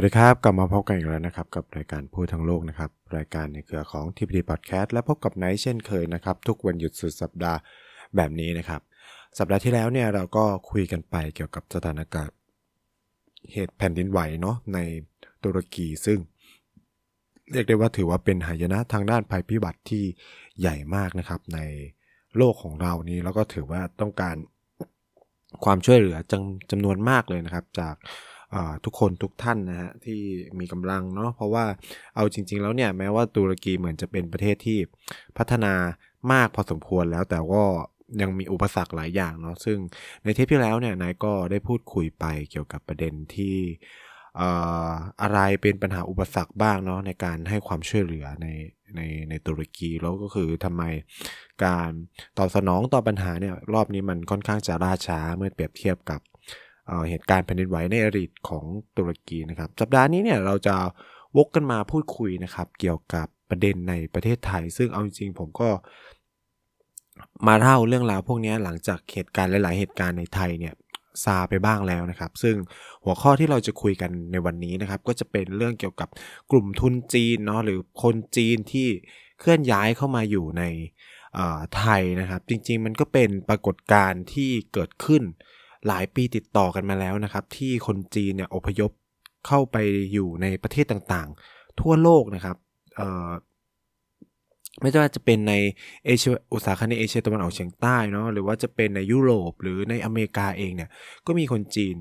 สวัสดีครับ กลับมาพบกันอีกแล้วนะครับ กับรายการพูดทั้งโลกนะครับ รายการในเครือของทีพีพอดแคสต์และพบกับไนท์เช่นเคยนะครับ ทุกวันหยุดสุดสัปดาห์แบบนี้นะครับ สัปดาห์ที่แล้วเนี่ยเราก็คุยกันไปเกี่ยวกับสถานการณ์เหตุแผ่นดินไหวเนาะในตุรกีซึ่ง เรียกได้ว่าถือว่าเป็นหายนะทางด้านภัยพิบัติที่ใหญ่มากนะครับ ในโลกของเรานี้แล้วก็ถือว่าต้องการความช่วยเหลือจำจำนวนมากเลยนะครับ จาก ทุกคนทุกท่านนะฮะที่มีกำลังเนาะเพราะว่าเอาจริง ๆ แล้วเนี่ยแม้ว่าตุรกีเหมือนจะเป็นประเทศที่พัฒนามากพอสมควรแล้วแต่ก็ยังมีอุปสรรคหลายอย่างเนาะซึ่งในเทปที่แล้วเนี่ยนายก็ได้พูดคุยไปเกี่ยวกับประเด็นที่อะไรเป็นปัญหาอุปสรรคบ้างเนาะในการให้ความช่วยเหลือในในในตุรกีแล้วก็คือทำไมการตอบสนองต่อปัญหาเนี่ยรอบนี้มันค่อนข้างจะล่าช้าเมื่อเปรียบเทียบกับ เหตุการณ์แผ่นดินไหวในอดีตของตุรกีนะครับ สัปดาห์นี้เนี่ยเราจะวกกันมาพูดคุยนะครับ เกี่ยวกับประเด็นในประเทศไทย ซึ่งเอาจริงๆผมก็มาเล่าเรื่องราวพวกนี้หลังจากเหตุการณ์หลาย ๆ เหตุการณ์ในไทยเนี่ยซาไปบ้างแล้วนะครับ ซึ่งหัวข้อที่เราจะคุยกันในวันนี้นะครับ ก็จะเป็นเรื่องเกี่ยวกับกลุ่มทุนจีนเนาะหรือคนจีนที่เคลื่อนย้ายเข้ามาอยู่ในไทยนะครับ จริง ๆ มันก็เป็นปรากฏการณ์ที่เกิดขึ้น หลายปีติดต่อกันมาแล้วนะครับ ที่คนจีนเนี่ยอพยพเข้าไปอยู่ในประเทศต่างๆ ทั่วโลกนะครับไม่ว่าจะเป็นในเอเชียอุตสาหกรรมในเอเชียตะวันออกเฉียงใต้เนาะหรือว่าจะเป็นในยุโรปหรือในอเมริกาเองเนี่ยก็มีคนจีน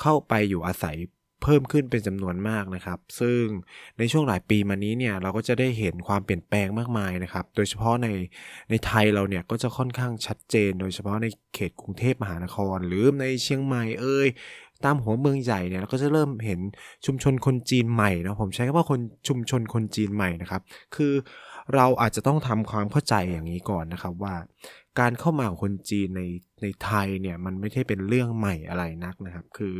เข้าไปอยู่อาศัย เพิ่มขึ้นเป็นจำนวนมากนะครับ ซึ่งในช่วงหลายปีมานี้เนี่ยเราก็จะได้เห็นความเปลี่ยนแปลงมากมายนะครับ โดยเฉพาะในในไทยเราเนี่ยก็จะค่อนข้างชัดเจน โดยเฉพาะในเขตกรุงเทพมหานคร หรือในเชียงใหม่เอ่ยตามหัวเมืองใหญ่เนี่ยเราก็จะเริ่มเห็นชุมชนคนจีนใหม่นะผมใช้คำว่าคนชุมชนคนจีนใหม่นะครับ คือเราอาจจะต้องทำความเข้าใจอย่างนี้ก่อนนะครับว่า การเข้ามาของคนจีนในในไทยเนี่ยมันไม่ใช่เป็นเรื่องใหม่อะไรนักนะครับ คือ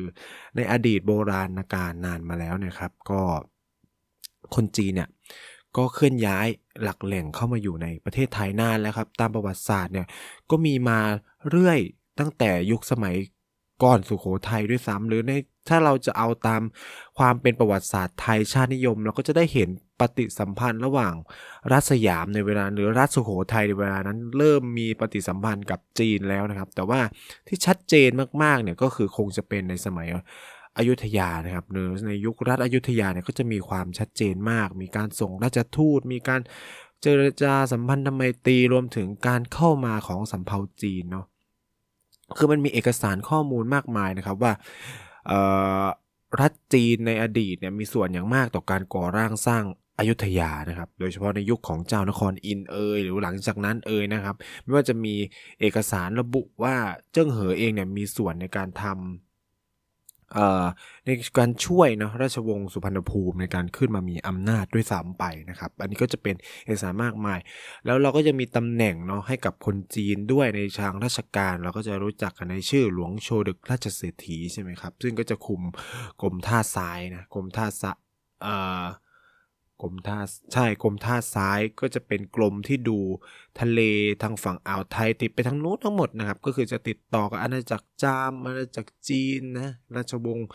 ในอดีตโบราณการนานมาแล้วนี่ยครับ ก็คนจีนเนี่ยก็เคลื่อนย้ายหลักแหล่งเข้ามาอยู่ในประเทศไทยนานแล้วครับ ตามประวัติศาสตร์เนี่ยก็มีมาเรื่อยตั้งแต่ยุคสมัยก่อนสุขโขทัยด้วยซ้ำหรือในถ้าเราจะเอาตามความเป็นประวัติศาสตร์ไทยชาตินิยม เราก็จะได้เห็น ปฏิสัมพันธ์ระหว่างรัฐสยามในเวลาหรือรัฐสุโขทัยในเวลานั้น เริ่มมีปฏิสัมพันธ์กับจีนแล้วนะครับ แต่ว่าที่ชัดเจนมากๆเนี่ยก็คือคงจะเป็นในสมัยอยุธยานะครับหรือในยุครัฐอยุธยาเนี่ยก็จะมีความชัดเจนมาก มีการส่งราชทูต มีการเจรจาสัมพันธไมตรีรวมถึงการเข้ามาของสำเภาจีนเนาะคือมันมีเอกสารข้อมูลมากมายนะครับว่ารัฐจีนในอดีตเนี่ยมีส่วนอย่างมากต่อการก่อร่างสร้าง อยุธยานะครับ โดยเฉพาะในยุคของเจ้านครอินเอยหรือหลังจากนั้นเอยนะครับ ไม่ว่าจะมีเอกสารระบุว่าเจิ้งเหอเองเนี่ยมีส่วนในการทำในการช่วยนะราชวงศ์สุพรรณภูมิในการขึ้นมามีอำนาจด้วยซ้ำไปนะครับ อันนี้ก็จะเป็นเอกสารมากมาย แล้วเราก็จะมีตำแหน่งเนาะให้กับคนจีนด้วยในทางราชการ เราก็จะรู้จักกันในชื่อหลวงโชดึกราชเศรษฐีใช่ไหมครับ ซึ่งก็จะคุมกรมท่าทรายนะกรมท่าสะ กรมท่าใช่กรมท่าซ้ายก็จะเป็นกรมที่ดูทะเลทางฝั่งอ่าวไทยติดไปทางนู้นทั้งหมดนะครับ ก็คือจะติดต่อกับอาณาจักรจามอาณาจักรจีนนะราชวงศ์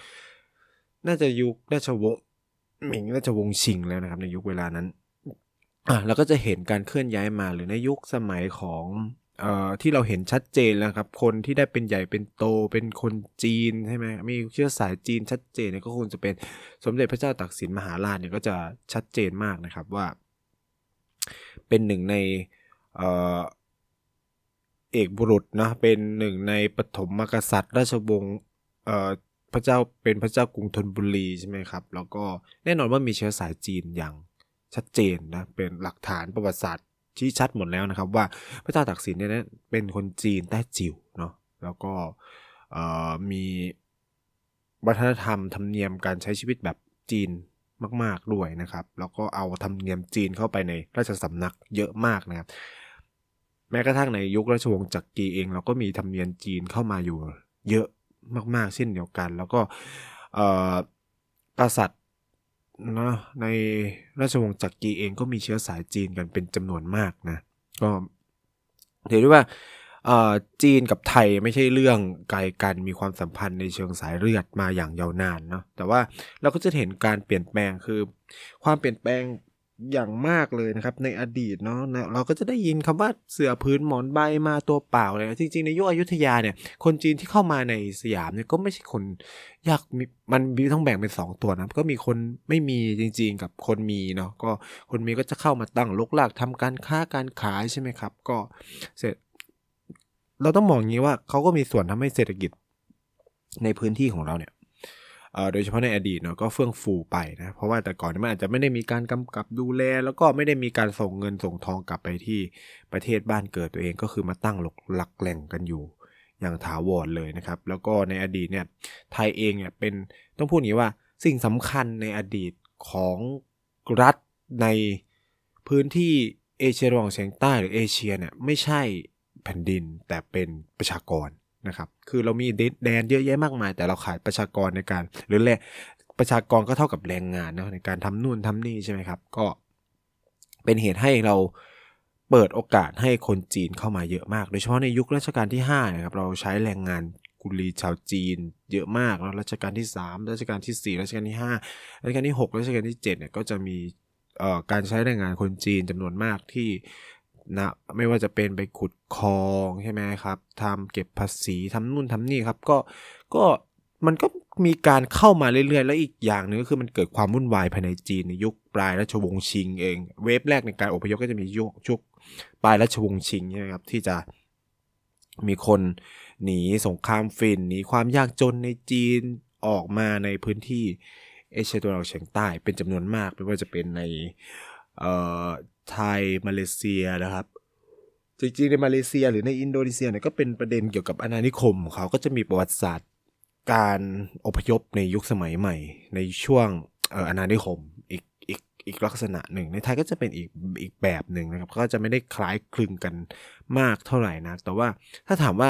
น่าจะยุคราชวงศ์หมิงราชวงศ์ชิงแล้วนะครับ ในยุคเวลานั้นอะเราก็จะเห็นการเคลื่อนย้ายมาหรือในยุคสมัยของ ที่เราเห็นชัดเจนแล้วครับ คนที่ได้เป็นใหญ่เป็นโตเป็นคนจีนใช่ไหมมีเชื้อสายจีนชัดเจนเนี่ยก็คงจะเป็นสมเด็จพระเจ้าตากสินมหาราชเนี่ยก็จะชัดเจนมากนะครับว่า เป็นหนึ่งในเอกบุรุษนะเป็นหนึ่งในปฐมมกษัตริย์ ราชวงศ์พระเจ้าเป็นพระเจ้ากรุงธนบุรีใช่ไหมครับ แล้วก็แน่นอนว่ามีเชื้อสายจีนอย่างชัดเจนนะเป็นหลักฐานประวัติศาสตร์ ชี้ชัดหมดแล้วนะครับ ว่าพระเจ้าตากสินเนี่ยเป็นคนจีนแต้จิ๋วเนาะแล้วก็มีวัฒนธรรมธรรมเนียมการใช้ชีวิตแบบจีนมาก ๆ ด้วยนะครับ แล้วก็เอาธรรมเนียมจีนเข้าไปในราชสำนักเยอะมากนะครับ แม้กระทั่งในยุคราชวงศ์จักรีเอง เราก็มีธรรมเนียมจีนเข้ามาอยู่เยอะมาก ๆ เช่นเดียวกัน แล้วก็กษัตริย์ นะในราชวงศ์จักรีเองก็มีเชื้อสายจีนกันเป็นจำนวนมากนะก็ถือได้ว่าจีนกับไทยไม่ใช่เรื่องไกลกันมีความสัมพันธ์ในเชิงสายเลือดมาอย่างยาวนานเนาะแต่ว่าเราก็จะเห็นการเปลี่ยนแปลงคือ ความเปลี่ยนแปลง อย่างมากเลยนะครับ ในอดีตเนาะเราก็จะได้ยินคำว่าเสือพื้นหมอนใบมาตัวเปล่าเลยจริงๆ ในยุคอยุธยาเนี่ย คนจีนที่เข้ามาในสยามเนี่ยก็ไม่ใช่คนยากมันมีต้องแบ่งเป็น 2 ตัวนะก็มีคนไม่มีจริง ๆ กับคนมีเนาะก็คนมีก็จะเข้ามาตั้งลกหลากทำการค้าการขายใช่ไหมครับ ก็เสร็จ เราต้องมองงี้ว่าเขาก็มีส่วนทำให้เศรษฐกิจในพื้นที่ของเราเนี่ย โดยเฉพาะในอดีตเนาะก็เฟื่องฟูไปนะเพราะว่าแต่ก่อนมันอาจจะไม่ได้มีการกำกับดูแล แล้วก็ไม่ได้มีการส่งเงินส่งทองกลับไปที่ประเทศบ้านเกิดตัวเองก็คือมาตั้งหลักแหล่งกันอยู่อย่างถาวรเลยนะครับ แล้วก็ในอดีตเนี่ยไทยเองเนี่ยเป็นต้องพูดอย่างนี้ว่าสิ่งสำคัญในอดีตของรัฐในพื้นที่เอเชียตะวันออกเฉียงใต้หรือเอเชียเนี่ยไม่ใช่แผ่นดินแต่เป็นประชากร นะครับ คือเรามีแดนเยอะแยะมากมาย แต่เราขายประชากรในการ หรือแหละประชากรก็เท่ากับแรงงานนะในการทำนู่นทำนี่ใช่ไหมครับ ก็เป็นเหตุให้เราเปิดโอกาสให้คนจีนเข้ามาเยอะมาก โดยเฉพาะในยุครัชกาลที่5นะครับ เราใช้แรงงานกุลีชาวจีน เยอะมากแล้วรัชกาลที่ 3 รัชกาลที่ 4 รัชกาลที่ 5 รัชกาลที่ 6 รัชกาลที่7เนี่ยก็จะมีการใช้แรงงานคนจีนจำนวนมากที่ นะไม่ว่าจะเป็นไปขุดคลองใช่ไหมครับทำเก็บภาษีทำนู่นทำนี่ครับ ก็ก็มันก็มีการเข้ามาเรื่อยๆ แล้วอีกอย่างหนึ่งก็คือมันเกิดความวุ่นวายภายในจีนในยุคปลายราชวงศ์ชิงเอง เวฟแรกในการอพยพก็จะมียุคชุกปลายราชวงศ์ชิงใช่ไหมครับที่จะมีคนหนีสงครามฟินหนีความยากจนในจีนออกมาในพื้นที่เอเชียตะวันออกเฉียงใต้เป็นจำนวนมากไม่ว่าจะเป็นใน ไทยมาเลเซียนะครับ จริงๆในมาเลเซียหรือในอินโดนีเซียเนี่ยก็เป็นประเด็นเกี่ยวกับอาณานิคมเขาก็จะมีประวัติศาสตร์ การอพยพในยุคสมัยใหม่ ในช่วงอาณานิคมอีกอีกอีกลักษณะหนึ่ง ในไทยก็จะเป็นอีกอีกแบบหนึ่งนะครับ ก็จะไม่ได้คล้ายคลึงกันมากเท่าไหร่นะแต่ว่าถ้าถามว่า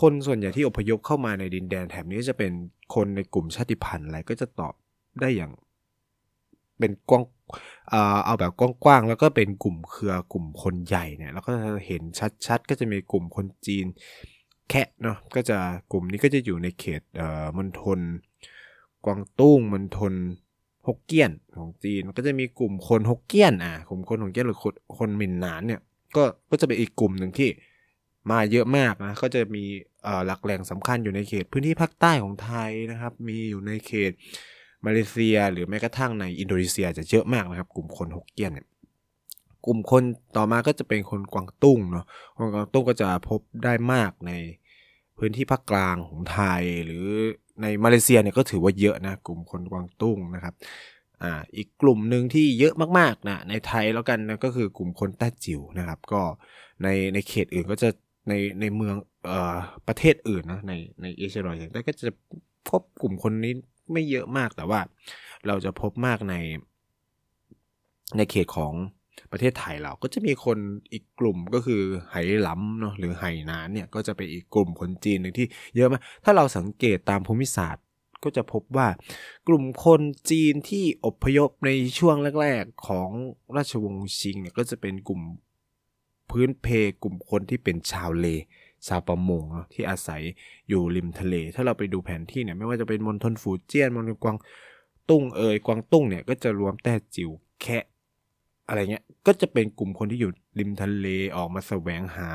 คนส่วนใหญ่ที่อพยพเข้ามาในดินแดนแถบนี้จะเป็นคนในกลุ่มชาติพันธุ์อะไรก็จะตอบได้อย่างเป็นกว้าง เอาแบบกว้างๆแล้วก็เป็นกลุ่มเครือกลุ่มคนใหญ่เนี่ยแล้วก็เห็นชัดๆ ก็จะมีกลุ่มคนจีนแค่เนาะก็จะกลุ่มนี้ก็จะอยู่ในเขตมณฑลกวางตุ้งมณฑลฮกเกี้ยนของจีนก็จะมีกลุ่มคนฮกเกี้ยนอะกลุ่มคนฮกเกี้ยนหรือคนคนมินนานเนี่ยก็ก็จะเป็นอีกกลุ่มหนึ่งที่มาเยอะมากนะก็จะมีหลักแหล่งสำคัญอยู่ในเขตพื้นที่ภาคใต้ของไทยนะครับ มีอยู่ในเขต มาเลเซียหรือแม้กระทั่งในอินโดนีเซียจะเยอะมากนะครับ กลุ่มคนฮกเกี้ยนเนี่ยกลุ่มคนต่อมาก็จะเป็นคนกวางตุ้งเนาะคนกวางตุ้งก็จะพบได้มากในพื้นที่ภาคกลางของไทย หรือในมาเลเซียเนี่ยก็ถือว่าเยอะนะกลุ่มคนกวางตุ้งนะครับอ่าอีกกลุ่มหนึ่งที่เยอะมากๆนะในไทยแล้วกันนะก็คือกลุ่มคนแต้จิ๋วนะครับ ก็ในในเขตอื่นก็จะในในเมืองเอ่อประเทศอื่นนะในในเอเชียตะวันออกเฉียงใต้ก็จะพบกลุ่มคนนี้ ไม่เยอะมากแต่ว่าเราจะพบมากใน ในเขตของประเทศไทยเราก็จะมีคนอีกกลุ่มก็คือไหหลำเนาะหรือไหนานเนี่ยก็จะเป็นอีกกลุ่มคนจีนหนึ่งที่เยอะมากถ้าเราสังเกตตามภูมิศาสตร์ก็จะพบว่ากลุ่มคนจีนที่อพยพในช่วงแรก ๆ ของราชวงศ์ชิงเนี่ยก็จะเป็นกลุ่มพื้นเพกลุ่มคนที่เป็นชาวเล ชาวประมงที่อาศัยอยู่ริมทะเล ถ้าเราไปดูแผนที่เนี่ยไม่ว่าจะเป็นมณฑลฝูเจี้ยนมณฑลกวางตุ้งเอยกวางตุ้งเนี่ยก็จะรวมแต่จิ๋วแคะอะไรเงี้ยก็จะเป็นกลุ่มคนที่อยู่ริมทะเลออกมาแสวงหา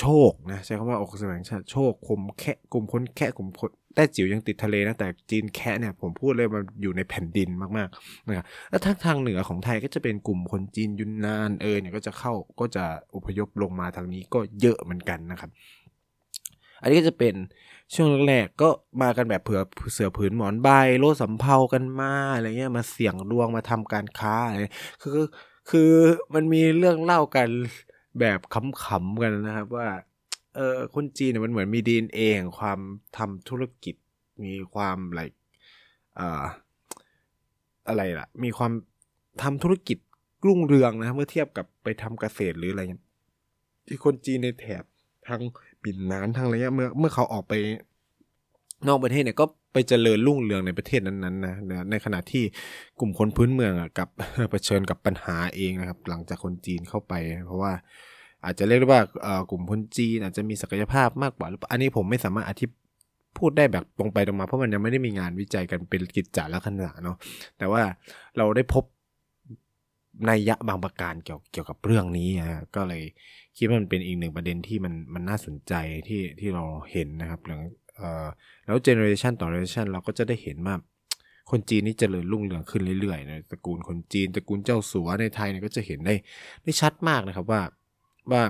โชคนะใช้คำว่าออกแสวงชาโชคคมแคะกลุ่มคนแคะกลุ่มคน แต่จิ๋วยังติดทะเลนะแต่จีนแคะเนี่ยผมพูดเลยมันอยู่ในแผ่นดินมากๆนะครับแล้วทางทางเหนือของไทยก็จะเป็นกลุ่มคนจีนยุนนานเออเนี่ยก็จะเข้าก็จะอพยพลงมาทางนี้ก็เยอะเหมือนกันนะครับ อันนี้ก็จะเป็นช่วงแรกก็มากันแบบเผื่อเสือผืนหมอนใบโลสำเพากันมาอะไรเงี้ยมาเสี่ยงดวงมาทำการค้าอะไรคือคือมันมีเรื่องเล่ากันแบบขำๆกันนะครับว่า เออคนจีนเนี่ยมันเหมือนมีดีเองความทำธุรกิจ มีความอะไรอ่าอะไรล่ะ มีความทำธุรกิจรุ่งเรืองนะเมื่อเทียบกับไปทำเกษตรหรืออะไรเงี้ยที่คนจีนในแถบทางปิ่นนานทางอะไรเงี้ยเมื่อเมื่อเขาออกไปนอกประเทศเนี่ยก็ไปเจริญรุ่งเรืองในประเทศนั้นๆนะในขณะที่กลุ่มคนพื้นเมืองอะกับเผชิญกับปัญหาเองนะครับ หลังจากคนจีนเข้าไป เพราะว่า อาจจะเรียกได้ว่ากลุ่มคนจีนอาจจะมีศักยภาพมากกว่า อันนี้ผมไม่สามารถอธิพูดได้แบบตรงไปตรงมาเพราะมันยังไม่ได้มีงานวิจัยกันเป็นกิจจาลักษณะเนาะแต่ว่าเราได้พบในยยะบางประการเกี่ยวเกี่ยวกับเรื่องนี้นะก็เลยคิดว่ามันเป็นอีกหนึ่งประเด็นที่มันมันน่าสนใจที่ที่เราเห็นนะครับหลังเอ่อแล้วเจเนอเรชันต่อเจเนอเรชันเราก็จะได้เห็นว่าคนจีนนี่เจริญรุ่งเรืองขึ้นเรื่อยๆนะตระกูลคนจีนตระกูลเจ้าสัวในไทยเนี่ยก็จะเห็นได้ได้ชัดมากนะครับว่า ว่า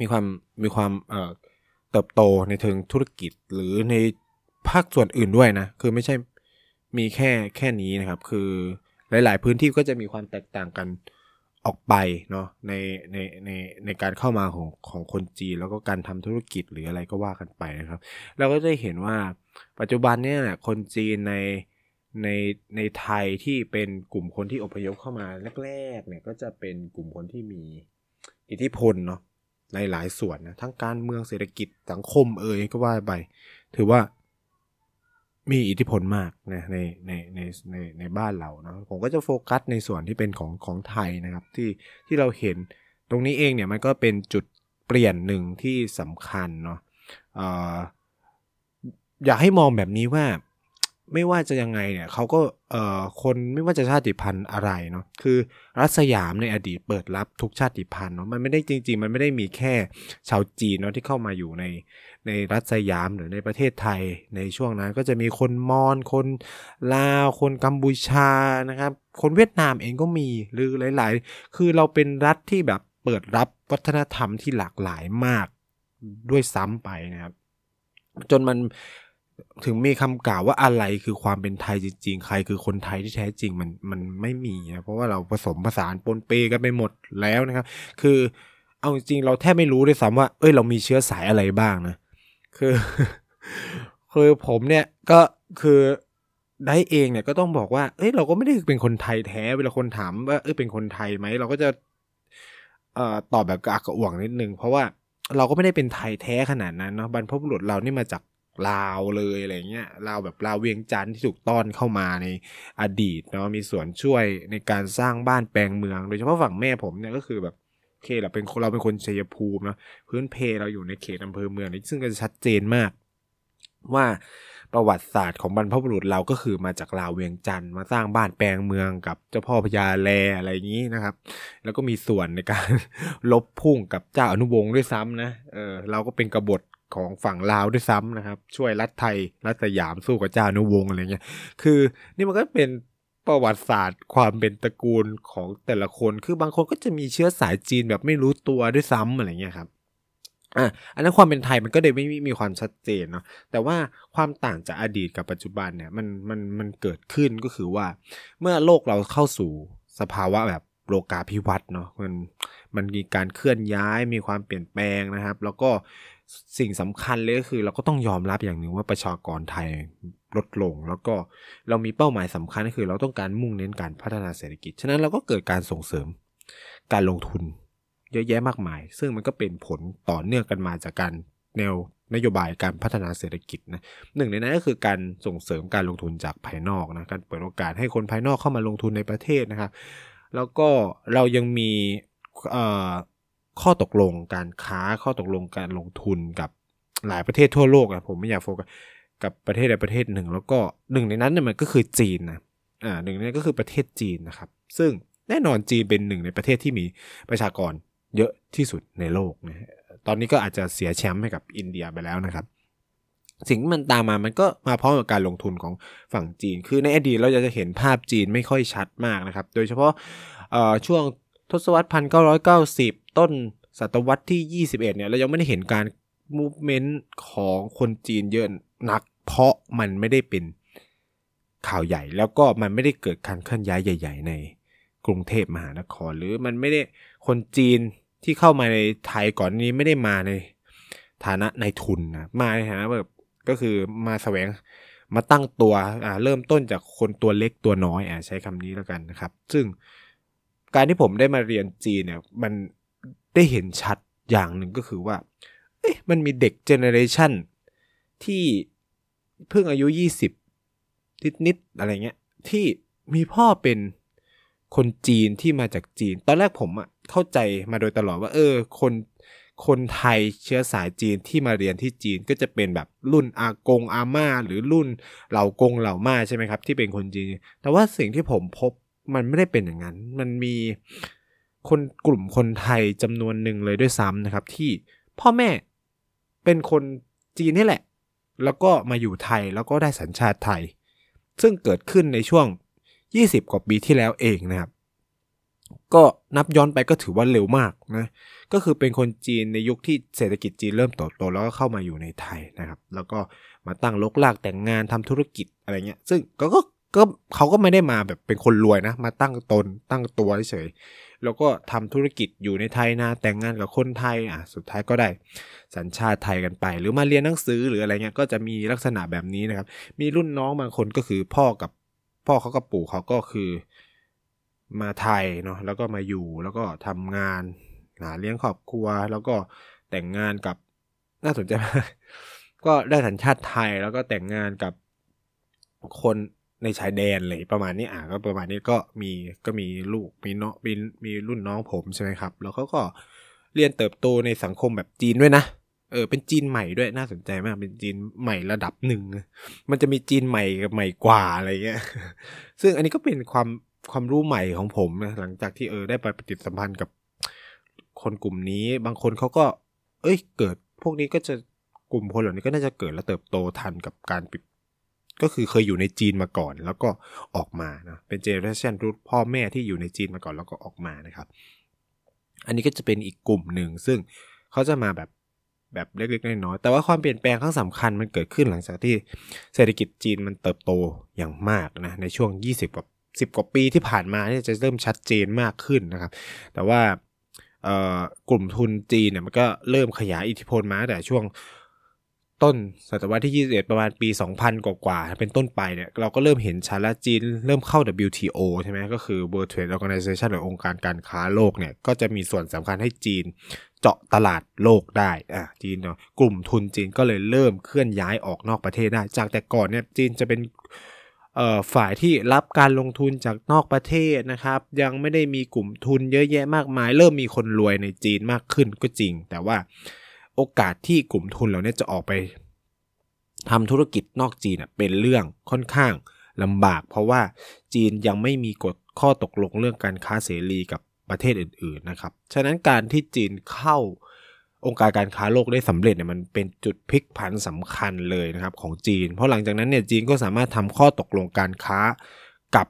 มีความมีความเอ่อเติบโตในเชิงธุรกิจหรือในภาคส่วนอื่นด้วยนะ คือไม่ใช่มีแค่แค่นี้นะครับ คือหลาย ๆ พื้นที่ก็จะมีความแตกต่างกันออกไปเนาะในในในในการเข้ามาของของคนจีน แล้วก็การทำธุรกิจหรืออะไรก็ว่ากันไปนะครับ เราก็จะเห็นว่าปัจจุบันเนี่ยคนจีนในในในไทยที่เป็นกลุ่มคนที่อพยพเข้ามาแรกๆเนี่ยก็จะเป็นกลุ่มคนที่มี อิทธิพลเนาะในหลายส่วนนะทั้งการเมืองเศรษฐกิจสังคมเอ่ยก็ว่าไป ถือว่ามีอิทธิพลมากนะในในในในในบ้านเราเนาะผมก็จะโฟกัสในส่วนที่เป็นของของไทยนะครับที่ที่เราเห็นตรงนี้เองเนี่ยมันก็เป็นจุดเปลี่ยนหนึ่งที่สำคัญเนาะอยากให้มองแบบนี้ว่า ไม่ว่าจะยังไงเนี่ยเขาก็เอ่อคนไม่ว่าจะชาติพันธุ์อะไรเนาะคือรัสยามในอดีตเปิดรับทุกชาติพันธุ์เนาะมันไม่ได้จริง ๆ มันไม่ได้มีแค่ชาวจีนเนาะที่เข้ามาอยู่ในในรัฐสยามหรือในประเทศไทยในช่วงนั้นก็จะมีคนมอญคนลาวคนกัมพูชานะครับ คนเวียดนามเองก็มีหรือหลาย ๆ คือเราเป็นรัฐที่แบบเปิดรับวัฒนธรรมที่หลากหลายมากด้วยซ้ำไปนะครับจนมัน ถึงมีคำกล่าวว่าอะไรคือความเป็นไทยจริงๆ ใครคือคนไทยที่แท้จริงมันมันไม่มีนะเพราะว่าเราผสมผสานปนเปกันไปหมดแล้วนะครับ คือเอาจริงเราแทบไม่รู้ด้วยซ้ำว่า เอ้ยเรามีเชื้อสายอะไรบ้างนะ คือ คือผมเนี่ยก็คือได้เองเนี่ยก็ต้องบอกว่า เอ้ยเราก็ไม่ได้เป็นคนไทยแท้เวลาคนถามว่าเอ้ยเป็นคนไทยไหมเราก็จะเอ่อตอบแบบกระอักกระอ่วงนิดนึงเพราะว่าเราก็ไม่ได้เป็นไทยแท้ขนาดนั้นเนาะบรรพบุรุษเรานี่มาจาก ลาวเลยอะไรเงี้ยลาวแบบลาวเวียงจันทร์ที่ถูกต้อนเข้ามาในอดีตเนาะมีส่วนช่วยในการสร้างบ้านแปลงเมือง โดยเฉพาะฝั่งแม่ผมเนี่ยก็คือแบบเคเราเป็นเราเป็นคนชัยภูมินะพื้นเพเราอยู่ในเขตอำเภอเมืองนี่ซึ่งก็จะชัดเจนมาก ว่าประวัติศาสตร์ของบรรพบุรุษเราก็คือมาจากลาวเวียงจันทร์มาสร้างบ้านแปลงเมืองกับเจ้าพ่อพญาแลอะไรอย่างนี้นะครับ แล้วก็มีส่วนในการ ลบพุ่งกับเจ้าอนุวงศ์ด้วยซ้ำนะเออเราก็เป็นกบฏ ของฝั่งลาวด้วยซ้ำนะครับ ช่วยรัฐไทย รัฐสยามสู้กับเจ้านุวงศ์อะไรเงี้ยคือ นี่มันก็เป็นประวัติศาสตร์ความเป็นตระกูลของแต่ละคน คือบางคนก็จะมีเชื้อสายจีนแบบไม่รู้ตัวด้วยซ้ำอะไรเงี้ยครับอะอันนั้นความเป็นไทยมันก็เลยไม่มีความชัดเจนเนาะแต่ว่าความต่างจากอดีตกับปัจจุบันเนี่ยมันมันมันเกิดขึ้นก็คือว่า เมื่อโลกเราเข้าสู่สภาวะแบบ โลกาภิวัตน์เนาะมันมันมีการเคลื่อนย้ายมีความเปลี่ยนแปลงนะครับ แล้วก็สิ่งสำคัญเลยก็คือ เราก็ต้องยอมรับอย่างหนึ่งว่าประชากรไทยลดลง แล้วก็เรามีเป้าหมายสำคัญก็คือ เราต้องการมุ่งเน้นการพัฒนาเศรษฐกิจ ฉะนั้นเราก็เกิดการส่งเสริมการลงทุนเยอะแยะมากมาย ซึ่งมันก็เป็นผลต่อเนื่องกันมาจากการแนวนโยบายการพัฒนาเศรษฐกิจนะหนึ่งในนั้นก็คือการส่งเสริมการลงทุนจากภายนอกนะการเปิดโอกาสให้คนภายนอกเข้ามาลงทุนในประเทศนะครับ แล้วก็เรายังมีข้อตกลงการค้าข้อตกลงการลงทุนกับหลายประเทศทั่วโลกอะผมไม่อยากโฟกัสกับประเทศใดประเทศหนึ่ง แล้วก็หนึ่งในนั้นเนี่ยมันก็คือจีนนะอ่าหนึ่งในนั้นก็คือประเทศจีนนะครับ ซึ่งแน่นอนจีนเป็นหนึ่งในประเทศที่มีประชากรเยอะที่สุดในโลกนะตอนนี้ก็อาจจะเสียแชมป์ให้กับอินเดียไปแล้วนะครับ สิ่งที่มันตามมามันก็มาพร้อมกับการลงทุนของฝั่งจีน คือในอดีตเราจะเห็นภาพจีนไม่ค่อยชัดมากนะครับ โดยเฉพาะช่วงทศวรรษพันเก้าร้อยเก้าสิบต้นศตวรรษที่ 21 เนี่ย เรายังไม่ได้เห็นการมูฟเมนต์ของคนจีนเยอะนัก เพราะมันไม่ได้เป็นข่าวใหญ่ แล้วก็มันไม่ได้เกิดการเคลื่อนย้ายใหญ่ ๆ ในกรุงเทพมหานคร หรือมันไม่ได้คนจีนที่เข้ามาในไทยก่อนนี้ไม่ได้มาในฐานะในทุนนะ มาในฐานะแบบ ก็คือมาแสวงมาตั้งตัวอ่าเริ่มต้นจากคนตัวเล็กตัวน้อยอ่าใช้คำนี้แล้วกันนะครับ ซึ่งการที่ผมได้มาเรียนจีนเนี่ยมันได้เห็นชัดอย่างหนึ่งก็คือว่าเอ๊ะมันมีเด็กเจเนอเรชันที่เพิ่งอายุ 20 นิดๆอะไรเงี้ยที่มีพ่อเป็นคนจีนที่มาจากจีน ตอนแรกผมอะเข้าใจมาโดยตลอดว่า เออ คน คนไทยเชื้อสายจีนที่มาเรียนที่จีนก็จะเป็นแบบรุ่นอากงอาม่า หรือรุ่นเหล่ากงเหล่าม่าใช่ไหมครับ ที่เป็นคนจีน แต่ว่าสิ่งที่ผมพบมันไม่ได้เป็นอย่างนั้น มันมีคนกลุ่มคนไทยจำนวนหนึ่งเลยด้วยซ้ำนะครับ ที่พ่อแม่เป็นคนจีนนี่แหละ แล้วก็มาอยู่ไทยแล้วก็ได้สัญชาติไทย ซึ่งเกิดขึ้นในช่วง 20 กว่าปีที่แล้วเองนะครับ ก็นับย้อนไปก็ถือว่าเร็วมากนะ ก็คือเป็นคนจีนในยุคที่เศรษฐกิจจีนเริ่มโตโตแล้วก็เข้ามาอยู่ในไทยนะครับ แล้วก็มาตั้งลกลากแต่งงานทำธุรกิจอะไรเงี้ย ซึ่งก็ก็ก็เขาก็ไม่ได้มาแบบเป็นคนรวยนะ มาตั้งตนตั้งตัวเฉยแล้วก็ทำธุรกิจอยู่ในไทยนะ แต่งงานกับคนไทยอะสุดท้ายก็ได้สัญชาติไทยกันไป หรือมาเรียนหนังสือหรืออะไรเงี้ยก็จะมีลักษณะแบบนี้นะครับ มีรุ่นน้องบางคนก็คือพ่อกับพ่อเขากับปู่เขาก็คือมาไทยเนาะแล้วก็มาอยู่แล้วก็ทำงาน หาเลี้ยงครอบครัว แล้วก็แต่งงานกับน่าสนใจมากก็ได้สัญชาติไทยแล้วก็แต่งงานกับคนในชายแดนเลยประมาณนี้อะก็ประมาณนี้ก็มีก็มีลูกมีเน้องมีมีรุ่นน้องผมใช่ไหมครับ แล้วเขาก็เรียนเติบโตในสังคมแบบจีนด้วยนะเออเป็นจีนใหม่ด้วยน่าสนใจมากเป็นจีนใหม่ระดับหนึ่งมันจะมีจีนใหม่กับใหม่กว่าอะไรเงี้ยซึ่งอันนี้ก็เป็นความความรู้ใหม่ของผมนะหลังจากที่เออได้ไปปฏิสัมพันธ์กับ คนกลุ่มนี้ บางคนเขาก็ เอ้ย เกิดพวกนี้ก็จะกลุ่มคนเหล่านี้ก็น่าจะเกิดและเติบโตทันกับการปิดก็คือเคยอยู่ในจีนมาก่อน แล้วก็ออกมานะเป็นเจเนอเรชันรุ่นพ่อแม่ที่อยู่ในจีนมาก่อนแล้วก็ออกมานะครับ อันนี้ก็จะเป็นอีกกลุ่มหนึ่งซึ่งเขาจะมาแบบแบบเล็กๆน้อยๆแต่ว่าความเปลี่ยนแปลงครั้งสำคัญมันเกิดขึ้นหลังจากที่เศรษฐกิจจีนมันเติบโตอย่างมากนะในช่วง 20กว่า10 กว่าปีที่ผ่านมาเนี่ยจะเริ่มชัดเจนมากขึ้นนะครับ แต่ว่า กลุ่มทุนจีนเนี่ยมันก็เริ่มขยายอิทธิพลมาแต่ช่วงต้นศตวรรษที่ 21 ประมาณปี 2000 กว่าๆเป็นต้นไปเนี่ยเราก็เริ่มเห็นชาละจีนเริ่มเข้า WTO ใช่ไหมก็คือ World Trade Organization หรือองค์การการค้าโลกเนี่ยก็จะมีส่วนสำคัญให้จีนเจาะตลาดโลกได้อะจีนเนาะกลุ่มทุนจีนก็เลยเริ่มเคลื่อนย้ายออกนอกประเทศได้ จากแต่ก่อนเนี่ยจีนจะเป็น ฝ่ายที่รับการลงทุนจากนอกประเทศนะครับ ยังไม่ได้มีกลุ่มทุนเยอะแยะมากมาย เริ่มมีคนรวยในจีนมากขึ้นก็จริง แต่ว่าโอกาสที่กลุ่มทุนเหล่านี้จะออกไปทำธุรกิจนอกจีนเป็นเรื่องค่อนข้างลำบาก เพราะว่าจีนยังไม่มีกฎข้อตกลงเรื่องการค้าเสรีกับประเทศอื่น ๆนะครับ ฉะนั้นการที่จีนเข้า องค์การการค้าโลกได้สำเร็จเนี่ยมันเป็นจุดพลิกผันสำคัญเลยนะครับของจีน เพราะหลังจากนั้นเนี่ยจีนก็สามารถทำข้อตกลงการค้ากับ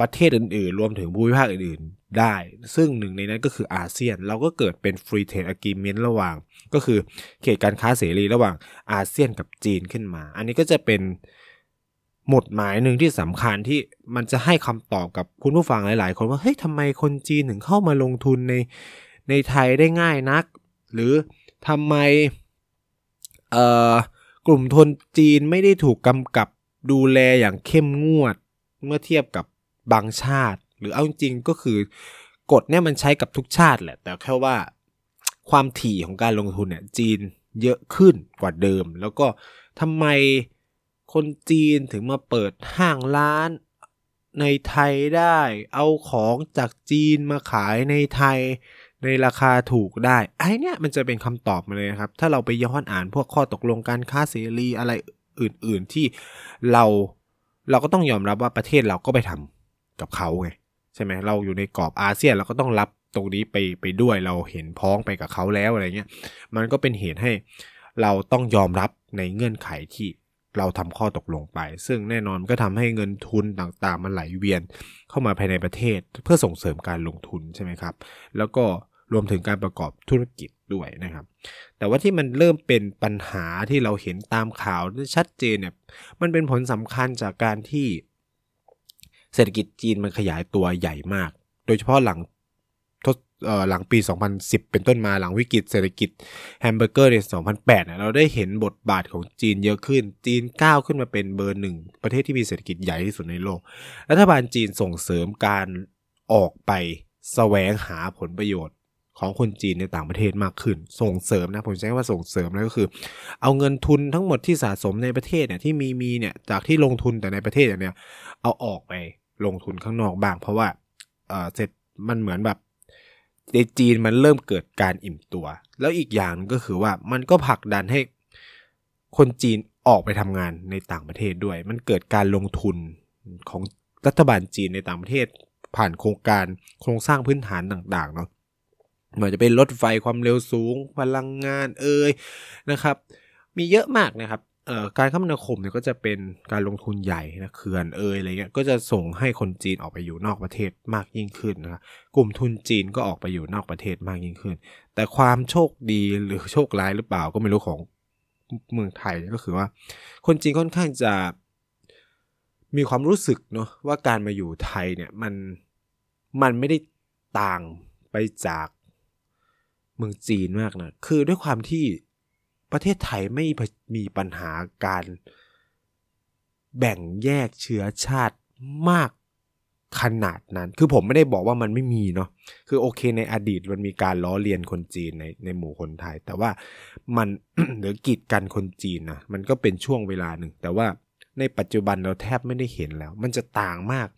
ประเทศอื่นๆ รวมถึงภูมิภาคอื่นๆได้ ซึ่งหนึ่งในนั้นก็คืออาเซียน เราก็เกิดเป็นฟรีเทรดอะกิเมนต์ระหว่าง ก็คือเขตการค้าเสรีระหว่างอาเซียนกับจีนขึ้นมา อันนี้ก็จะเป็นหมดหมายหนึ่งที่สำคัญที่มันจะให้คำตอบกับคุณผู้ฟังหลาย ๆ คนว่าเฮ้ยทำไมคนจีนถึงเข้ามาลงทุนในในไทยได้ง่ายนัก หรือทำไมกลุ่มทุนจีนไม่ได้ถูกกำกับดูแลอย่างเข้มงวด เมื่อเทียบกับบางชาติ หรือเอาจริงก็คือกฎเนี่ยมันใช้กับทุกชาติแหละ แต่แค่ว่าความถี่ของการลงทุนเนี่ยจีนเยอะขึ้นกว่าเดิม แล้วก็ทำไมคนจีนถึงมาเปิดห้างร้านในไทยได้ เอาของจากจีนมาขายในไทย ในราคาถูกได้ไอ้นี่มันจะเป็นคำตอบมาเลยครับ ถ้าเราไปย้อนอ่านพวกข้อตกลงการค้าเสรีอะไรอื่น ๆ ที่เราเราก็ต้องยอมรับว่าประเทศเราก็ไปทำกับเขาไงใช่ไหมเราอยู่ในกรอบอาเซียนเราก็ต้องรับตรงนี้ไปไปด้วยเราเห็นพ้องไปกับเขาแล้วอะไรเงี้ยมันก็เป็นเหตุให้เราต้องยอมรับในเงื่อนไขที่เราทำข้อตกลงไป ซึ่งแน่นอนก็ทำให้เงินทุนต่างๆ มันไหลเวียนเข้ามาภายในประเทศเพื่อส่งเสริมการลงทุนใช่ไหมครับ แล้วก็ รวมถึงการประกอบธุรกิจด้วยนะครับ แต่ว่าที่มันเริ่มเป็นปัญหาที่เราเห็นตามข่าวชัดเจนเนี่ยมันเป็นผลสำคัญจากการที่เศรษฐกิจจีนมันขยายตัวใหญ่มาก โดยเฉพาะหลังทศหลังปี 2010 เป็นต้นมาหลังวิกฤตเศรษฐกิจแฮมเบอร์เกอร์ใน 2008เนี่ยเราได้เห็นบทบาทของจีนเยอะขึ้น จีนก้าวขึ้นมาเป็นเบอร์หนึ่ง ประเทศที่มีเศรษฐกิจใหญ่ที่สุดในโลก รัฐบาลจีนส่งเสริมการออกไปสแสวงหาผลประโยชน์ ของคนจีนในต่างประเทศมากขึ้น ส่งเสริมนะผมใช้ว่าส่งเสริมแล้วก็คือ เอาเงินทุนทั้งหมดที่สะสมในประเทศเนี่ยที่มีมีเนี่ยจากที่ลงทุนแต่ในประเทศอย่างเนี้ยเอาออกไปลงทุนข้างนอกบ้าง เพราะว่าเอเสร็จมันเหมือนแบบในจีนมันเริ่มเกิดการอิ่มตัว แล้วอีกอย่างก็คือว่ามันก็ผลักดันให้คนจีนออกไปทำงานในต่างประเทศด้วย มันเกิดการลงทุนของรัฐบาลจีนในต่างประเทศผ่านโครงการโครงสร้างพื้นฐานต่างๆเนาะ มือนจะเป็นรถไฟความเร็วสูง พลังงานเอ่ยนะครับ มีเยอะมากนะครับการคมนาคมเนี่ยก็จะเป็นการลงทุนใหญ่นะเขื่อนเอยอะไรเงี้ยก็จะส่งให้คนจีนออกไปอยู่นอกประเทศมากยิ่งขึ้นนะครับกลุ่มทุนจีนก็ออกไปอยู่นอกประเทศมากยิ่งขึ้น แต่ความโชคดีหรือโชคร้ายหรือเปล่าก็ไม่รู้ของเมืองไทยก็คือว่า คนจีนค่อนข้างจะมีความรู้สึกเนาะว่าการมาอยู่ไทยเนี่ยมันมันไม่ได้ต่างไปจาก เมืองจีนมากนะคือด้วยความที่ประเทศไทยไม่มีปัญหาการแบ่งแยกเชื้อชาติมากขนาดนั้น คือผมไม่ได้บอกว่ามันไม่มีเนาะ คือโอเคในอดีตมันมีการล้อเลียนคนจีนในในหมู่คนไทย แต่ว่ามันหรือกีดกันคนจีนนะมันก็เป็นช่วงเวลาหนึ่ง แต่ว่าในปัจจุบันเราแทบไม่ได้เห็นแล้ว มันจะต่างมาก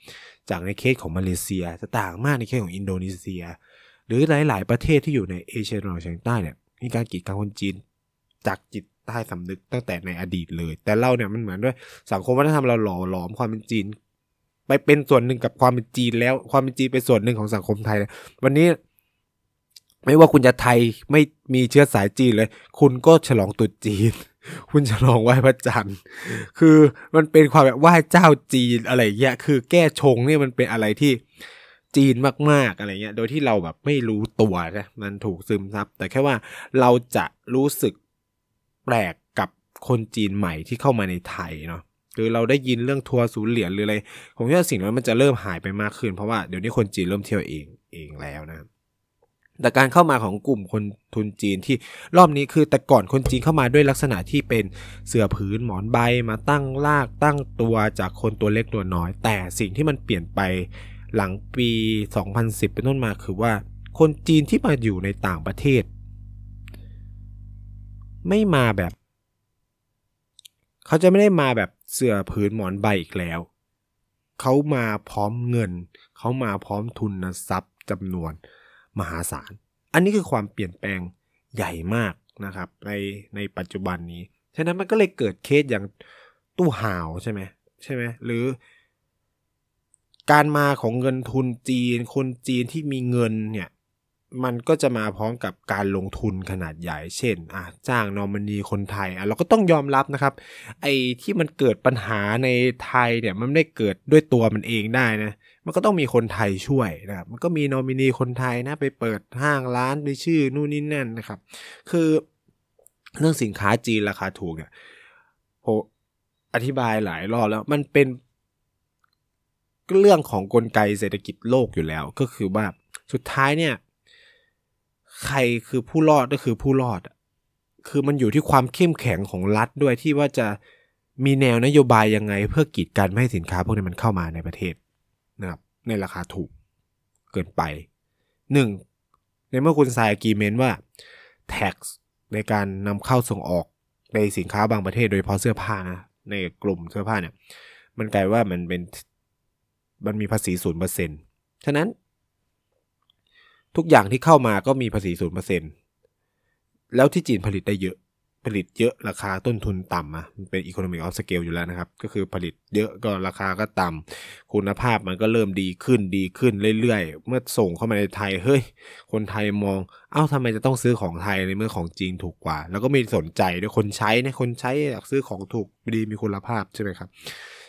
จากในเคสของมาเลเซีย จะต่างมากในเคสของอินโดนีเซีย หรือหลาย ๆ ประเทศที่อยู่ในเอเชียตะวันออกเฉียงใต้เนี่ยมีการกีดกันคนจีนจากจิตใต้สำนึกตั้งแต่ในอดีตเลย แต่เราเนี่ยมันเหมือนด้วยสังคมวัฒนธรรมเราหล่อหลอมความเป็นจีน ไปเป็นส่วนหนึ่งกับความเป็นจีนแล้วความเป็นจีนเป็นส่วนหนึ่งของสังคมไทย วันนี้ ไม่ว่าคุณจะไทยไม่มีเชื้อสายจีนเลย คุณก็ฉลองตุษจีน คุณฉลองไหว้พระจันทร์คือมันเป็นความแบบไหว้เจ้าจีนอะไรเงี้ยคือแก้ชงเนี่ยมันเป็นอะไรที่ จีนมากๆอะไรเงี้ย โดยที่เราแบบไม่รู้ตัวนะมันถูกซึมซับ แต่แค่ว่าเราจะรู้สึกแปลกกับคนจีนใหม่ที่เข้ามาในไทยเนาะคือเราได้ยินเรื่องทัวร์ศูนย์เหรียญหรืออะไรผมว่าสิ่งนั้นมันจะเริ่มหายไปมากขึ้นเพราะว่าเดี๋ยวนี้คนจีนเริ่มเที่ยวเองเองแล้วนะแต่การเข้ามาของกลุ่มคนทุนจีนที่รอบนี้คือแต่ก่อนคนจีนเข้ามาด้วยลักษณะที่เป็นเสื่อผืนหมอนใบมาตั้งลากตั้งตัวจากคนตัวเล็กตัวน้อย แต่สิ่งที่มันเปลี่ยนไป หลังปี 2010 เป็นต้นมาคือว่า คนจีนที่มาอยู่ในต่างประเทศ ไม่มาแบบ เขาจะไม่ได้มาแบบเสื่อผืนหมอนใบอีกแล้ว เขามาพร้อมเงิน เขามาพร้อมทุนทรัพย์จำนวนมหาศาล อันนี้คือความเปลี่ยนแปลงใหญ่มากนะครับในในปัจจุบันนี้ ฉะนั้นมันก็เลยเกิดเคสอย่างตู้ห่าวใช่ไหมใช่ไหมหรือ การมาของเงินทุนจีน คนจีนที่มีเงินเนี่ยมันก็จะมาพร้อมกับการลงทุนขนาดใหญ่ เช่นอะจ้างนอมินีคนไทยอะเราก็ต้องยอมรับนะครับ ไอ้ที่มันเกิดปัญหาในไทยเนี่ยมันไม่ได้เกิดด้วยตัวมันเองได้นะ มันก็ต้องมีคนไทยช่วยนะครับ มันก็มีนอมินีคนไทยนะ ไปเปิดห้างร้านในชื่อนู่นนี่นั่นนะครับ คือเรื่องสินค้าจีนราคาถูกเนี่ยผมอธิบายหลายรอบแล้ว มันเป็น เรื่องของกลไกเศรษฐกิจโลกอยู่แล้ว ก็คือว่าสุดท้ายเนี่ย ใครคือผู้รอดก็คือผู้รอด คือมันอยู่ที่ความเข้มแข็งของรัฐด้วยที่ว่าจะมีแนวนโยบายยังไง เพื่อกีดกันไม่ให้สินค้าพวกนี้มันเข้ามาในประเทศนะครับในราคาถูกเกินไปหนึ่งในเมื่อคุณใส่กีเมนว่า tax ในการนำเข้าส่งออกในสินค้าบางประเทศโดยเฉพาะเสื้อผ้านะในกลุ่มเสื้อผ้าเนี่ย มันกลายว่ามันเป็น มันมีภาษีศูนย์เปอร์เซ็นต์ฉะนั้น ทุกอย่างที่เข้ามาก็มีภาษีศูนย์เปอร์เซ็นต์แล้วที่จีนผลิตได้เยอะผลิตเยอะราคาต้นทุนต่ำอะมันเป็นอีโคโนมิกออฟสเกลอยู่แล้วนะครับ ก็คือผลิตเยอะก็ราคาก็ต่ำคุณภาพมันก็เริ่มดีขึ้นดีขึ้นเรื่อยๆ เมื่อส่งเข้ามาในไทยเฮ้ย คนไทยมอง เอ้าทำไมจะต้องซื้อของไทยในเมื่อของจีนถูกกว่า แล้วก็มีสนใจด้วยคนใช้เนี่ยคนใช้อยากซื้อของถูกดีมีคุณภาพใช่ไหมครับ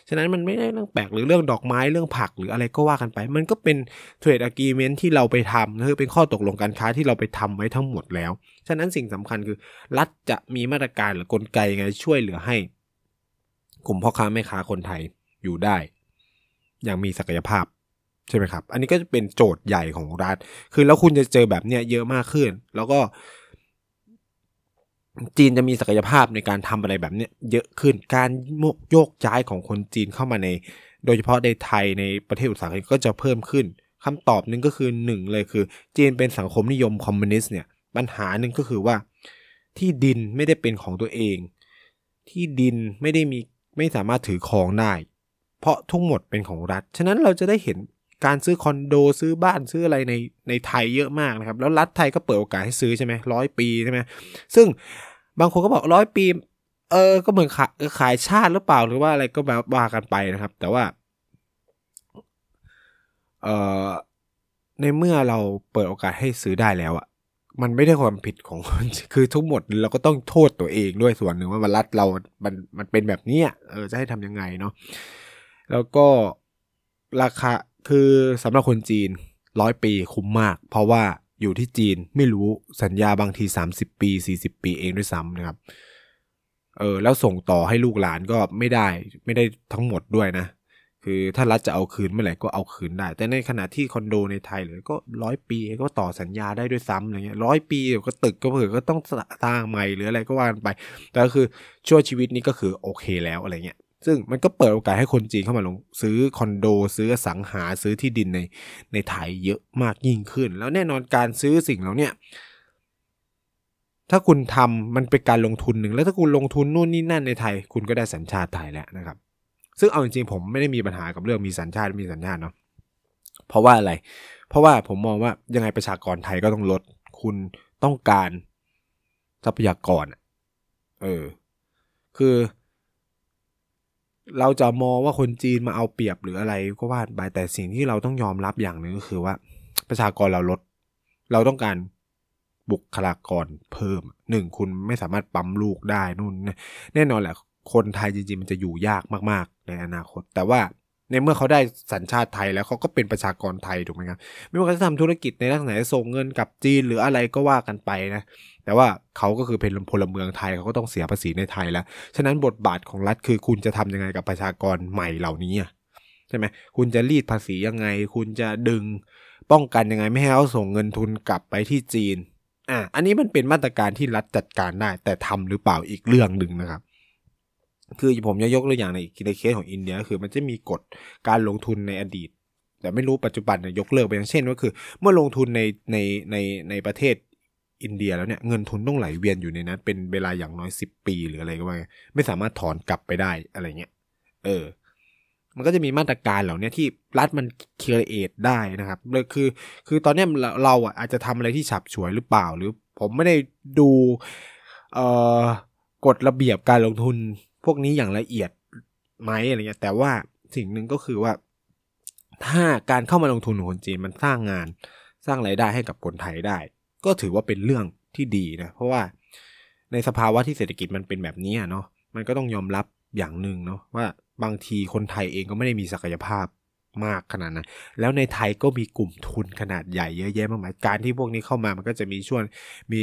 ฉะนั้นมันไม่ได้เรื่องแปลกหรือเรื่องดอกไม้เรื่องผักหรืออะไรก็ว่ากันไป มันก็เป็นเทรดอะกีเมนที่เราไปทำคือเป็นข้อตกลงการค้าที่เราไปทำไว้ทั้งหมดแล้ว ฉะนั้นสิ่งสำคัญคือ รัฐจะมีมาตรการหรือกลไกไงช่วยเหลือให้ กลุ่มพ่อค้าแม่ค้าคนไทยอยู่ได้ อย่างมีศักยภาพใช่ไหมครับ อันนี้ก็จะเป็นโจทย์ใหญ่ของรัฐ คือแล้วคุณจะเจอแบบเนี้ยเยอะมากขึ้น แล้วก็ จีนจะมีศักยภาพในการทำอะไรแบบนี้เยอะขึ้นการโยกย้ายของคนจีนเข้ามาใน โดยเฉพาะในไทยในประเทศอุตสาหกรรมก็จะเพิ่มขึ้นคำตอบหนึ่งก็คือหนึ่งเลยคือ จีนเป็นสังคมนิยมคอมมิวนิสต์เนี่ยปัญหาหนึ่งก็คือว่า ที่ดินไม่ได้เป็นของตัวเอง ที่ดินไม่ได้มีไม่สามารถถือครองได้ เพราะทั้งหมดเป็นของรัฐ ฉะนั้นเราจะได้เห็นการซื้อคอนโดซื้อบ้านซื้ออะไรในในไทยเยอะมากนะครับ แล้วรัฐไทยก็เปิดโอกาสให้ซื้อใช่ไหมร้อยปีใช่ไหมซึ่ง บางคนก็บอกร้อยปี เออ ก็เหมือนขายขายชาติหรือเปล่าหรือว่าอะไรก็แบบว่ากันไปนะครับ แต่ว่า เออในเมื่อเราเปิดโอกาสให้ซื้อได้แล้วอะมันไม่ได้ความผิดของคนคือทุกหมดเราก็ต้องโทษตัวเองด้วยส่วนหนึ่งว่ามันรัฐเรา มันมันเป็นแบบนี้เออจะให้ทำยังไงเนาะแล้วก็ราคาคือสำหรับคนจีนร้อยปีคุ้มมาก เพราะว่า อยู่ที่จีนไม่รู้สัญญาบางที 30 ปี 40 ปีเองด้วยซ้ำนะครับ เออแล้วส่งต่อให้ลูกหลานก็ไม่ได้ไม่ได้ทั้งหมดด้วยนะ คือถ้ารัฐจะเอาคืนเมื่อไหร่ก็เอาคืนได้ แต่ในขณะที่คอนโดในไทยเลยก็ร้อยปีก็ต่อสัญญาได้ด้วยซ้ำอะไรเงี้ยร้อยปีเดียวก็ตึกก็เผื่อก็ต้องสร้างใหม่หรืออะไรก็ว่ากันไป แต่ก็คือช่วงชีวิตนี้ก็คือโอเคแล้วอะไรเงี้ย ซึ่งมันก็เปิดโอกาสให้คนจีนเข้ามาลงซื้อคอนโด ซื้อสังหาซื้อที่ดินในในไทยเยอะมากยิ่งขึ้น แล้วแน่นอนการซื้อสิ่งเหล่านี้ถ้าคุณทำมันเป็นการลงทุนหนึ่ง แล้วถ้าคุณลงทุนนู่นนี่นั่นในไทย คุณก็ได้สัญชาติไทยแล้วนะครับ ซึ่งเอาจริงๆผมไม่ได้มีปัญหากับเรื่องมีสัญชาติมีสัญชาติเนาะเพราะว่าอะไร เพราะว่าผมมองว่ายังไงประชากรไทยก็ต้องลด คุณต้องการทรัพยากรเออ คือ เราจะมองว่าคนจีนมาเอาเปรียบหรืออะไรก็ว่าไปแต่สิ่งที่เราต้องยอมรับอย่างหนึ่งก็คือว่า ประชากรเราลด เราต้องการบุคลากรเพิ่มหนึ่งคุณไม่สามารถปั๊มลูกได้นู่นแน่นอนแหละ คนไทยจริงๆมันจะอยู่ยากมากๆ ในอนาคต แต่ว่าในเมื่อเขาได้สัญชาติไทยแล้วเขาก็เป็นประชากรไทยถูกไหมครับไม่ว่าเขาจะทำธุรกิจในลักษณะส่งเงินกับจีนหรืออะไรก็ว่ากันไปนะ แต่ว่าเขาก็คือเป็นพลเมืองไทยเขาก็ต้องเสียภาษีในไทยแล้ว ฉะนั้นบทบาทของรัฐคือคุณจะทำยังไงกับประชากรใหม่เหล่านี้ใช่ไหมคุณจะรีดภาษียังไง คุณจะดึงป้องกันยังไงไม่ให้เขาส่งเงินทุนกลับไปที่จีนอะอันนี้มันเป็นมาตรการที่รัฐจัดการได้ แต่ทำหรือเปล่าอีกเรื่องหนึ่งนะครับ คือผมจะยกตัวอย่างในในเคสของอินเดียก็คือมันจะมีกฎการลงทุนในอดีต แต่ไม่รู้ปัจจุบันเนี่ยยกเลิกไปอย่างเช่นก็คือ เมื่อลงทุนในในในในประเทศ อินเดียแล้วเนี่ยเงินทุนต้องไหลเวียนอยู่ในนั้นเป็นเวลาอย่างน้อยสิบปีหรืออะไรก็ว่าไม่สามารถถอนกลับไปได้อะไรเงี้ยเออ มันก็จะมีมาตรการเหล่านี้ที่รัฐมันเคลียร์เอทได้นะครับเลยคือคือตอนนี้เราอะอาจจะทำอะไรที่ฉับฉวยหรือเปล่า หรือผมไม่ได้ดูเอ่อกฎระเบียบการลงทุนพวกนี้อย่างละเอียดไหมอะไรเงี้ยแต่ว่าสิ่งหนึ่งก็คือว่า ถ้าการเข้ามาลงทุนของคนจีนมันสร้างงานสร้างรายได้ให้กับคนไทยได้ ก็ถือว่าเป็นเรื่องที่ดีนะเพราะว่าในสภาวะที่เศรษฐกิจมันเป็นแบบนี้เนาะมันก็ต้องยอมรับอย่างหนึ่งเนาะว่าบางทีคนไทยเองก็ไม่ได้มีศักยภาพมากขนาดนั้น แล้วในไทยก็มีกลุ่มทุนขนาดใหญ่เยอะแยะมากมาย การที่พวกนี้เข้ามามันก็จะมีช่วงมี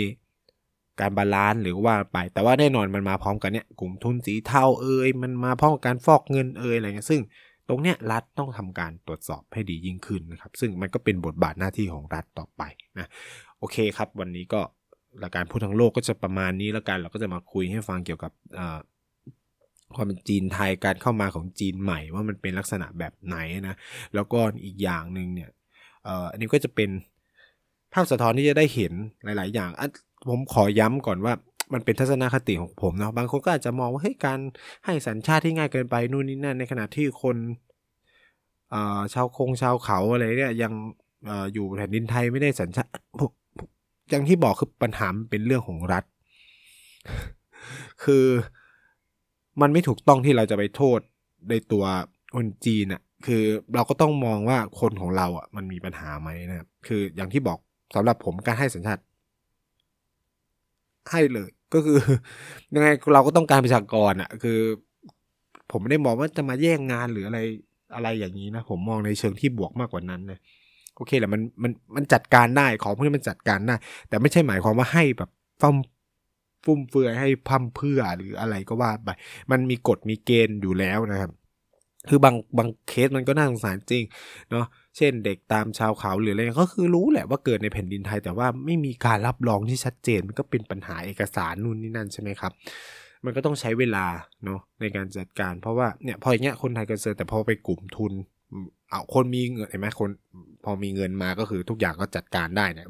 การ balance หรือว่าไป แต่ว่าแน่นอนมันมาพร้อมกันเนี่ยกลุ่มทุนสีเทาเอ่ยมันมาพร้อมกับการฟอกเงินเอ่ยอะไรเงี้ยซึ่งตรงเนี้ยรัฐต้องทำการตรวจสอบให้ดียิ่งขึ้นนะครับ ซึ่งมันก็เป็นบทบาทหน้าที่ของรัฐต่อไปนะ โอเคครับ วันนี้ก็รายการพูดทั้งโลกก็จะประมาณนี้แล้วกันเราก็จะมาคุยให้ฟังเกี่ยวกับความเป็นจีนไทยการเข้ามาของจีนใหม่ว่ามันเป็นลักษณะแบบไหนนะแล้วก็อีกอย่างหนึ่งเนี่ยอันนี้ก็จะเป็นภาพสะท้อนที่จะได้เห็นหลาย ๆ อย่างผมขอย้ำก่อนว่ามันเป็นทัศนคติของผมเนาะบางคนก็อาจจะมองว่าเฮ้ยการให้สัญชาติที่ง่ายเกินไปนู่นนี่นั่นในขณะที่คนชาวคงชาวเขาอะไรเนี่ยยังอยู่แผ่นดินไทยไม่ได้สัญชาติ อย่างที่บอกคือปัญหาเป็นเรื่องของรัฐ คือมันไม่ถูกต้องที่เราจะไปโทษในตัวคนจีนอะคือเราก็ต้องมองว่าคนของเราอะมันมีปัญหาไหมนะครับคืออย่างที่บอกสำหรับผมการให้สัญชาติให้เลย ก็คือ ยังไงเราก็ต้องการประชากรอะคือ ผมไม่ได้มองว่าจะมาแย่งงานหรืออะไรอะไรอย่างนี้นะ ผมมองในเชิงที่บวกมากกว่านั้นนะ โอเคแหละมันมันมันจัดการได้ของพวกนี้มันจัดการได้แต่ไม่ใช่หมายความว่าให้แบบฟั่มฟุ่มเฟือยให้พั่มเพื่อหรืออะไรก็ว่าไปมันมีกฎมีเกณฑ์อยู่แล้วนะครับ คือบางบางเคสมันก็น่าสงสารจริงเนาะเช่นเด็กตามชาวเขาหรืออะไรก็คือรู้แหละว่าเกิดในแผ่นดินไทย แต่ว่าไม่มีการรับรองที่ชัดเจนมันก็เป็นปัญหาเอกสารนู่นนี่นั่นใช่ไหมครับมันก็ต้องใช้เวลาเนาะในการจัดการ เพราะว่าเนี่ยพออย่างเงี้ยคนไทยก็เจอแต่พอไปกลุ่มทุน เอาคนมีเงินเห็นไหมคนพอมีเงินมาก็คือทุกอย่างก็จัดการได้เนี่ย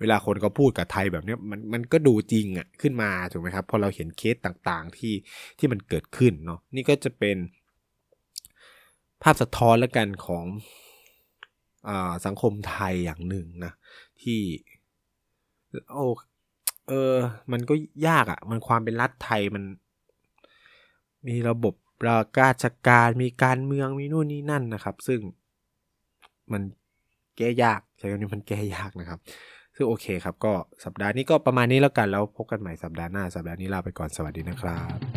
เวลาคนเขาพูดกับไทยแบบนี้มันมันก็ดูจริงอะขึ้นมาถูกไหมครับพอเราเห็นเคสต่างๆที่ที่มันเกิดขึ้นเนาะนี่ก็จะเป็นภาพสะท้อนแล้วกันของอสังคมไทยอย่างหนึ่งนะที่โอ้เออมันก็ยากอะ่ะ มันความเป็นรัฐไทยมัน มีระบบราชการมีการเมืองมีนู่นนี่นั่นนะครับ ซึ่ง มันแก้ยากใช้คำนี้มันแก้ยากนะครับ ซึ่งโอเคครับ ก็สัปดาห์นี้ก็ประมาณนี้แล้วกันแล้วพบกันใหม่สัปดาห์หน้า สัปดาห์นี้ลาไปก่อนสวัสดีนะครับ